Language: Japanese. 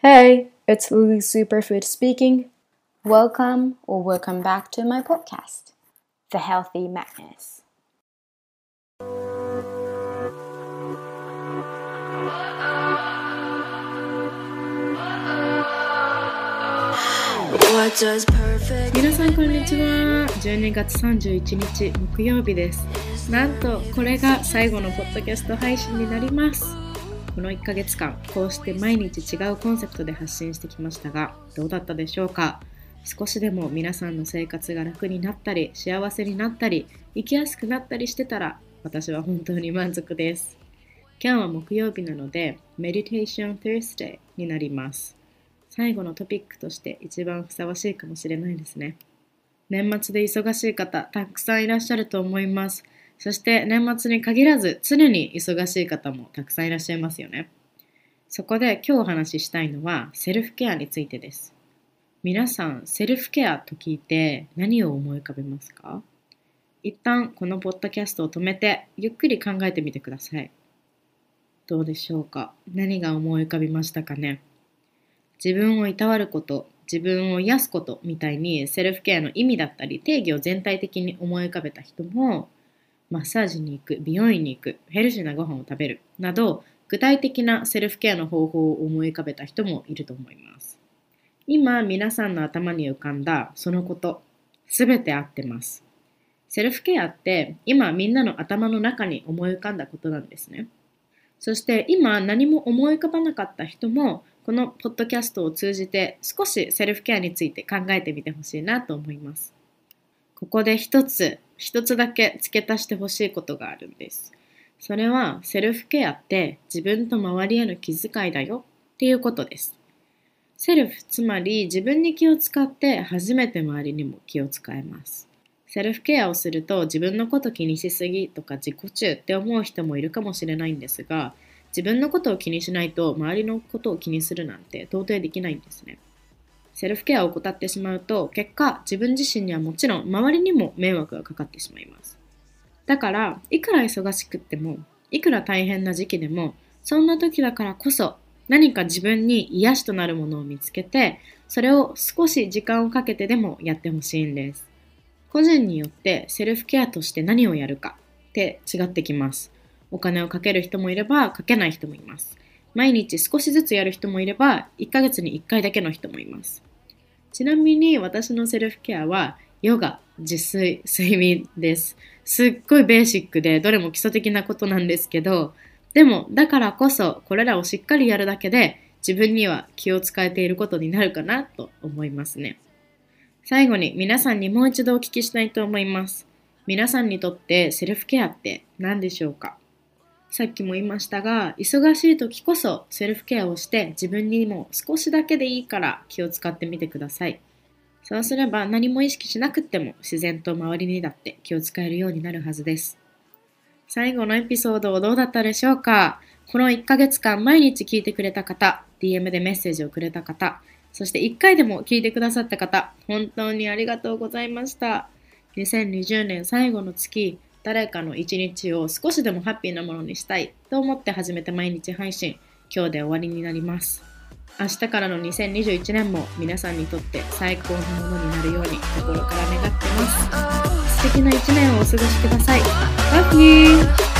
Hey, it's Lily Superfood speaking. Welcome or welcome back to my podcast, The Healthy Madness. What does perfect 皆さんこんにちは12月31日木曜日ですなんとこれが最後のポッドキャスト配信になります この1ヶ月間こうして毎日違うコンセプトで発信してきましたがどうだったでしょうか？少しでも皆さんの生活が楽になったり幸せになったり生きやすくなったりしてたら私は本当に満足です今日は木曜日なのでメディテーション Thursday になります最後のトピックとして一番ふさわしいかもしれないですね。年末で忙しい方、たくさんいらっしゃると思います。そして年末に限らず常に忙しい方もたくさんいらっしゃいますよね。そこで今日お話ししたいのはセルフケアについてです。皆さん、セルフケアと聞いて何を思い浮かべますか？一旦このポッドキャストを止めてゆっくり考えてみてください。どうでしょうか？何が思い浮かびましたかね？自分をいたわること自分を癒すことみたいにセルフケアの意味だったり定義を全体的に思い浮かべた人もマッサージに行く美容院に行くヘルシーなご飯を食べるなど具体的なセルフケアの方法を思い浮かべた人もいると思います。今皆さんの頭に浮かんだそのことすべて合ってます。セルフケアって今みんなの頭の中に思い浮かんだことなんですね。そして今何も思い浮かばなかった人もこのポッドキャストを通じて少しセルフケアについて考えてみてほしいなと思います。ここで一つ、一つだけ付け足してほしいことがあるんです。それはセルフケアって自分と周りへの気遣いだよっていうことです。セルフ、つまり自分に気を使って初めて周りにも気を使えます。セルフケアをすると自分のこと気にしすぎとか自己中って思う人もいるかもしれないんですが、自分のことを気にしないと周りのことを気にするなんて到底できないんですね。セルフケアを怠ってしまうと結果自分自身にはもちろん周りにも迷惑がかかってしまいます。だからいくら忙しくってもいくら大変な時期でもそんな時だからこそ何か自分に癒しとなるものを見つけてそれを少し時間をかけてでもやってほしいんです。個人によってセルフケアとして何をやるかって違ってきます。お金をかける人もいればかけない人もいます。毎日少しずつやる人もいれば1ヶ月に1回だけの人もいます。ちなみに私のセルフケアはヨガ、自炊、睡眠です。すっごいベーシックでどれも基礎的なことなんですけど、でもだからこそこれらをしっかりやるだけで自分には気を使えていることになるかなと思いますね。最後に皆さんにもう一度お聞きしたいと思います。皆さんにとってセルフケアって何でしょうか？さっきも言いましたが、忙しい時こそセルフケアをして自分にも少しだけでいいから気を使ってみてください。そうすれば何も意識しなくっても自然と周りにだって気を使えるようになるはずです。最後のエピソードをどうだったでしょうか？この1ヶ月間毎日聞いてくれた方、DM でメッセージをくれた方、そして1回でも聞いてくださった方、本当にありがとうございました。2020年最後の月、誰かの一日を少しでもハッピーなものにしたいと思って始めた毎日配信、今日で終わりになります。明日からの2021年も皆さんにとって最高のものになるように心から願ってます。素敵な一年をお過ごしください。Love you!